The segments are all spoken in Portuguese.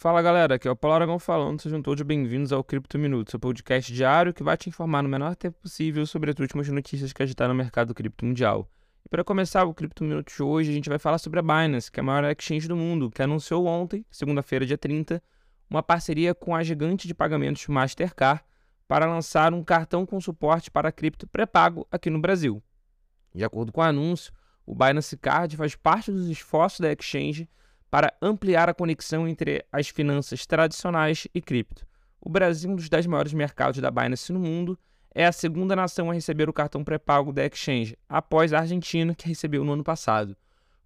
Fala galera, aqui é o Paulo Aragão falando, sejam todos bem-vindos ao Cripto Minuto, seu podcast diário que vai te informar no menor tempo possível sobre as últimas notícias que agitaram no mercado cripto mundial. E para começar o Cripto Minuto de hoje, a gente vai falar sobre a Binance, que é a maior exchange do mundo, que anunciou ontem, segunda-feira, dia 30, uma parceria com a gigante de pagamentos Mastercard para lançar um cartão com suporte para cripto pré-pago aqui no Brasil. De acordo com o anúncio, o Binance Card faz parte dos esforços da exchange para ampliar a conexão entre as finanças tradicionais e cripto. O Brasil, um dos 10 maiores mercados da Binance no mundo, é a segunda nação a receber o cartão pré-pago da Exchange, após a Argentina, que recebeu no ano passado.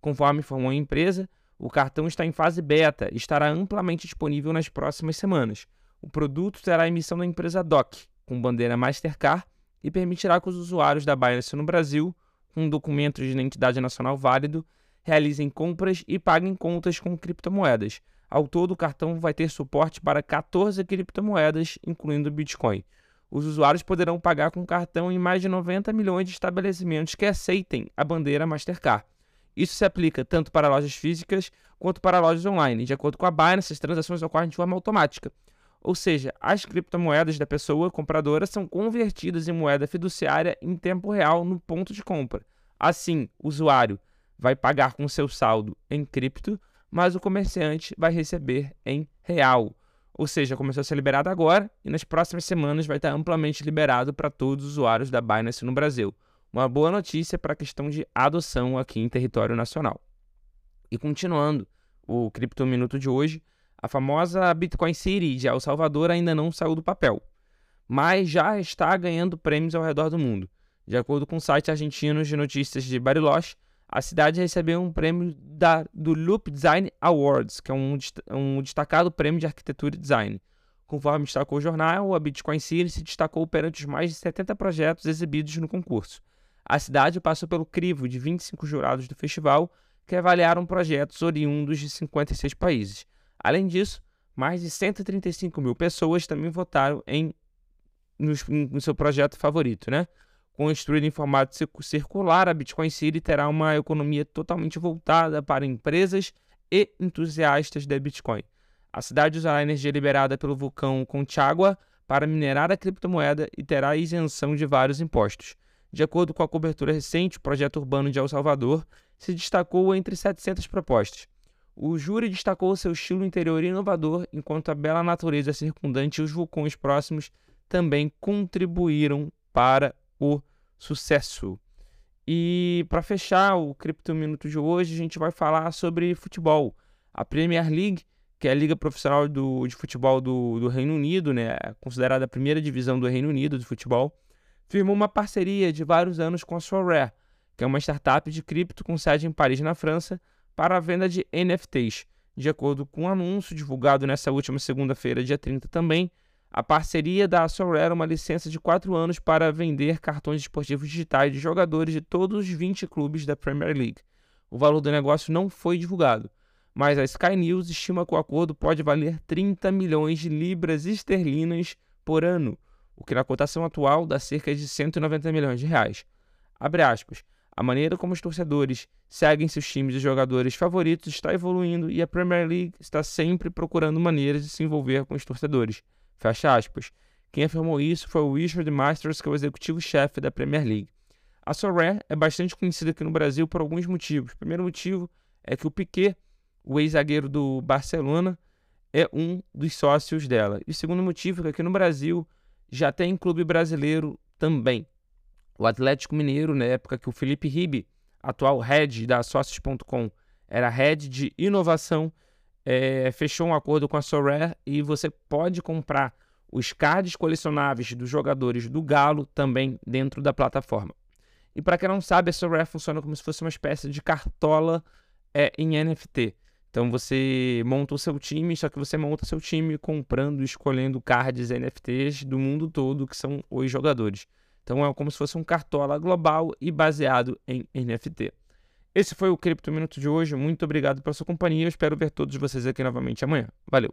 Conforme informou a empresa, o cartão está em fase beta e estará amplamente disponível nas próximas semanas. O produto terá a emissão da empresa DOC, com bandeira Mastercard, e permitirá que os usuários da Binance no Brasil, com um documento de identidade nacional válido, realizem compras e paguem contas com criptomoedas. Ao todo, o cartão vai ter suporte para 14 criptomoedas, incluindo Bitcoin. Os usuários poderão pagar com cartão em mais de 90 milhões de estabelecimentos que aceitem a bandeira Mastercard. Isso se aplica tanto para lojas físicas quanto para lojas online. De acordo com a Binance, as transações ocorrem de forma automática. Ou seja, as criptomoedas da pessoa compradora são convertidas em moeda fiduciária em tempo real no ponto de compra. Assim, o usuário vai pagar com seu saldo em cripto, mas o comerciante vai receber em real. Ou seja, começou a ser liberado agora e nas próximas semanas vai estar amplamente liberado para todos os usuários da Binance no Brasil. Uma boa notícia para a questão de adoção aqui em território nacional. E continuando o Cripto Minuto de hoje, a famosa Bitcoin City de El Salvador ainda não saiu do papel, mas já está ganhando prêmios ao redor do mundo. De acordo com o site argentino de notícias de Bariloche, a cidade recebeu um prêmio da, do Loop Design Awards, que é um, um destacado prêmio de arquitetura e design. Conforme destacou o jornal, a Bitcoin City se destacou perante os mais de 70 projetos exibidos no concurso. A cidade passou pelo crivo de 25 jurados do festival, que avaliaram projetos oriundos de 56 países. Além disso, mais de 135 mil pessoas também votaram em no, no seu projeto favorito, né? Construída em formato circular, a Bitcoin City terá uma economia totalmente voltada para empresas e entusiastas da Bitcoin. A cidade usará a energia liberada pelo vulcão Conchagua para minerar a criptomoeda e terá isenção de vários impostos. De acordo com a cobertura recente, o projeto urbano de El Salvador se destacou entre 700 propostas. O júri destacou seu estilo interior inovador, enquanto a bela natureza circundante e os vulcões próximos também contribuíram para o sucesso. E para fechar o Cripto Minuto de hoje, a gente vai falar sobre futebol. A Premier League, que é a liga profissional do, de futebol do, do Reino Unido, né, considerada a primeira divisão do Reino Unido de futebol, firmou uma parceria de vários anos com a Sorare, que é uma startup de cripto com sede em Paris, na França, para a venda de NFTs. De acordo com um anúncio divulgado nessa última segunda-feira, dia 30 também, a parceria da Sorare uma licença de 4 anos para vender cartões esportivos digitais de jogadores de todos os 20 clubes da Premier League. O valor do negócio não foi divulgado, mas a Sky News estima que o acordo pode valer 30 milhões de libras esterlinas por ano, o que na cotação atual dá cerca de 190 milhões de reais. Abre aspas. A maneira como os torcedores seguem seus times e jogadores favoritos está evoluindo e a Premier League está sempre procurando maneiras de se envolver com os torcedores. Fecha aspas. Quem afirmou isso foi o Richard Masters, que é o executivo-chefe da Premier League. A Sorare é bastante conhecida aqui no Brasil por alguns motivos. O primeiro motivo é que o Piquet, o ex-zagueiro do Barcelona, é um dos sócios dela. E o segundo motivo é que aqui no Brasil já tem clube brasileiro também. O Atlético Mineiro, na época que o Felipe Ribe, atual head da Sócios.com, era head de inovação é, fechou um acordo com a Sorare e você pode comprar os cards colecionáveis dos jogadores do Galo também dentro da plataforma. E para quem não sabe, a Sorare funciona como se fosse uma espécie de cartola é, em NFT. Então você monta o seu time, só que você monta seu time comprando escolhendo cards NFTs do mundo todo que são os jogadores. Então é como se fosse um cartola global e baseado em NFT. Esse foi o Cripto Minuto de hoje. Muito obrigado pela sua companhia. Eu espero ver todos vocês aqui novamente amanhã. Valeu!